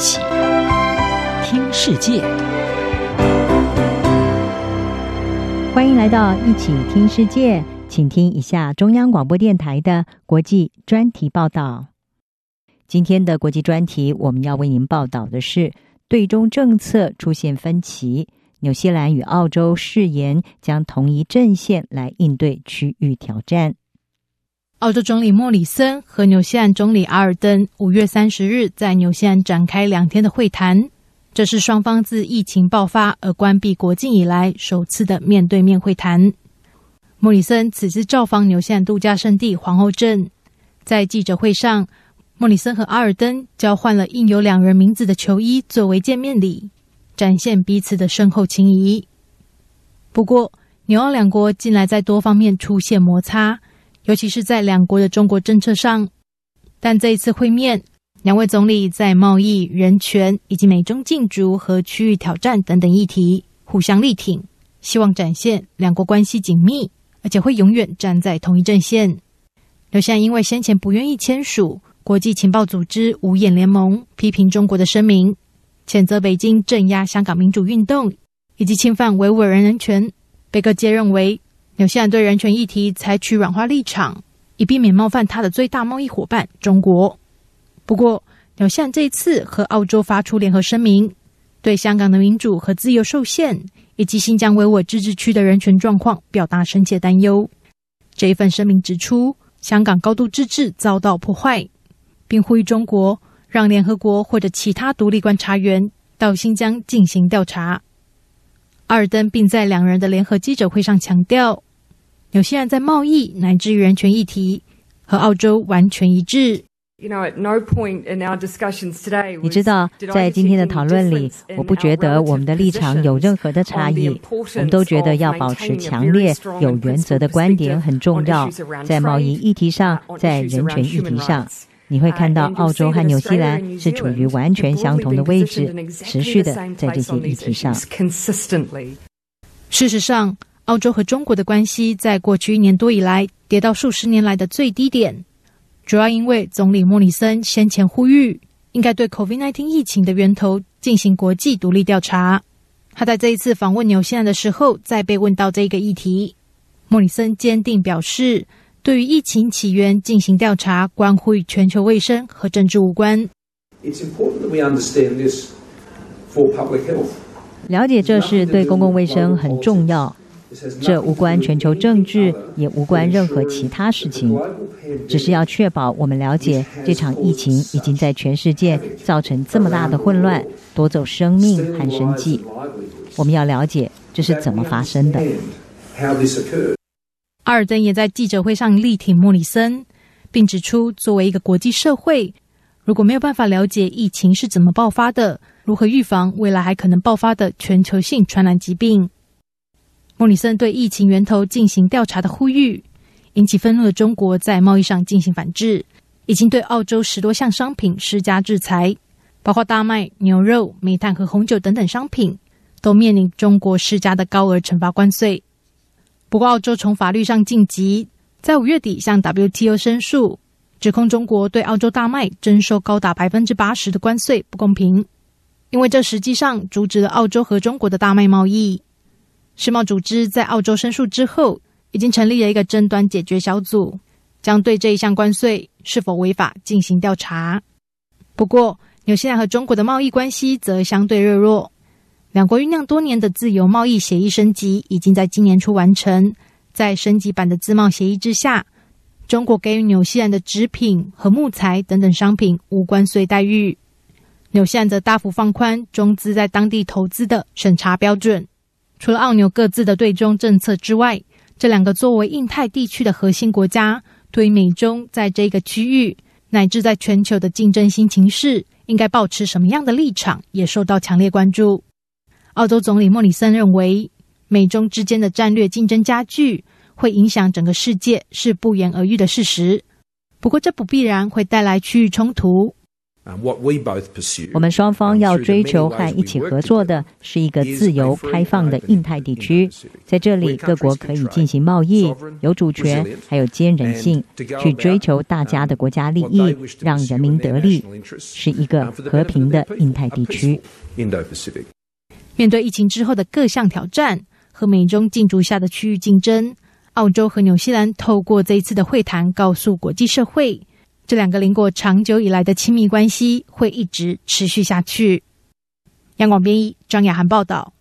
起听世界，欢迎来到一起听世界，请听一下中央广播电台的国际专题报道。今天的国际专题，我们要为您报道的是对中政策出现分歧，纽西兰与澳洲誓言将同一阵线来应对区域挑战。澳洲总理莫里森和纽西兰总理阿尔登五月三十日在纽西兰展开两天的会谈，这是双方自疫情爆发而关闭国境以来首次的面对面会谈。莫里森此次造访纽西兰度假胜地皇后镇，在记者会上，莫里森和阿尔登交换了印有两人名字的球衣作为见面礼，展现彼此的深厚情谊。不过，纽澳两国近来在多方面出现摩擦。尤其是在两国的中国政策上，但这一次会面，两位总理在贸易、人权以及美中竞逐和区域挑战等等议题互相力挺，希望展现两国关系紧密，而且会永远站在同一阵线。纽西兰因为先前不愿意签署国际情报组织五眼联盟批评中国的声明，谴责北京镇压香港民主运动以及侵犯维吾尔人人权，被各界认为。纽西兰对人权议题采取软化立场，以避免冒犯他的最大贸易伙伴中国。不过，纽西兰这一次和澳洲发出联合声明，对香港的民主和自由受限，以及新疆维吾尔自治区的人权状况表达深切担忧。这一份声明指出，香港高度自治遭到破坏，并呼吁中国让联合国或者其他独立观察员到新疆进行调查。阿尔登并在两人的联合记者会上强调。纽西兰在贸易乃至于人权议题和澳洲完全一致。你知道，在今天的讨论里，我不觉得我们的立场有任何的差异。我们都觉得要保持强烈、有原则的观点很重要。在贸易议题上，在人权议题上，你会看到澳洲和纽西兰是处于完全相同的位置，持续的在这些议题上。事实上。澳洲和中国的关系在过去一年多以来跌到数十年来的最低点，主要因为总理莫里森先前呼吁应该对 COVID-19 疫情的源头进行国际独立调查。他在这一次访问纽西兰的时候，再被问到这个议题，莫里森坚定表示，对于疫情起源进行调查，关乎与全球卫生和政治无关。了解这是对公共卫生很重要。这无关全球政治，也无关任何其他事情，只是要确保我们了解这场疫情已经在全世界造成这么大的混乱，夺走生命和生计。我们要了解这是怎么发生的。阿尔登也在记者会上力挺莫里森，并指出，作为一个国际社会，如果没有办法了解疫情是怎么爆发的，如何预防未来还可能爆发的全球性传染疾病。莫里森对疫情源头进行调查的呼吁，引起愤怒的中国在贸易上进行反制，已经对澳洲十多项商品施加制裁，包括大麦、牛肉、煤炭和红酒等等商品，都面临中国施加的高额惩罚关税。不过，澳洲从法律上晋级，在五月底向 WTO 申诉，指控中国对澳洲大麦征收高达百分之八十的关税不公平，因为这实际上阻止了澳洲和中国的大麦贸易。世贸组织在澳洲申诉之后，已经成立了一个争端解决小组，将对这一项关税是否违法进行调查。不过，纽西兰和中国的贸易关系则相对热络，两国酝酿多年的自由贸易协议升级已经在今年初完成。在升级版的自贸协议之下，中国给予纽西兰的纸品和木材等等商品无关税待遇，纽西兰则大幅放宽中资在当地投资的审查标准。除了澳纽各自的对中政策之外，这两个作为印太地区的核心国家，对美中在这个区域乃至在全球的竞争新情势，应该保持什么样的立场，也受到强烈关注。澳洲总理莫里森认为，美中之间的战略竞争加剧，会影响整个世界，是不言而喻的事实。不过，这不必然会带来区域冲突。我们双方要追求和一起合作的是一个自由开放的印太地区，在这里各国可以进行贸易，有主权，还有坚韧性，去追求大家的国家利益，让人民得利，是一个和平的印太地区。面对疫情之后的各项挑战和美中竞逐下的区域竞争，澳洲和纽西兰透过这一次的会谈，告诉国际社会。这两个邻国长久以来的亲密关系会一直持续下去。央广编译张雅涵报道。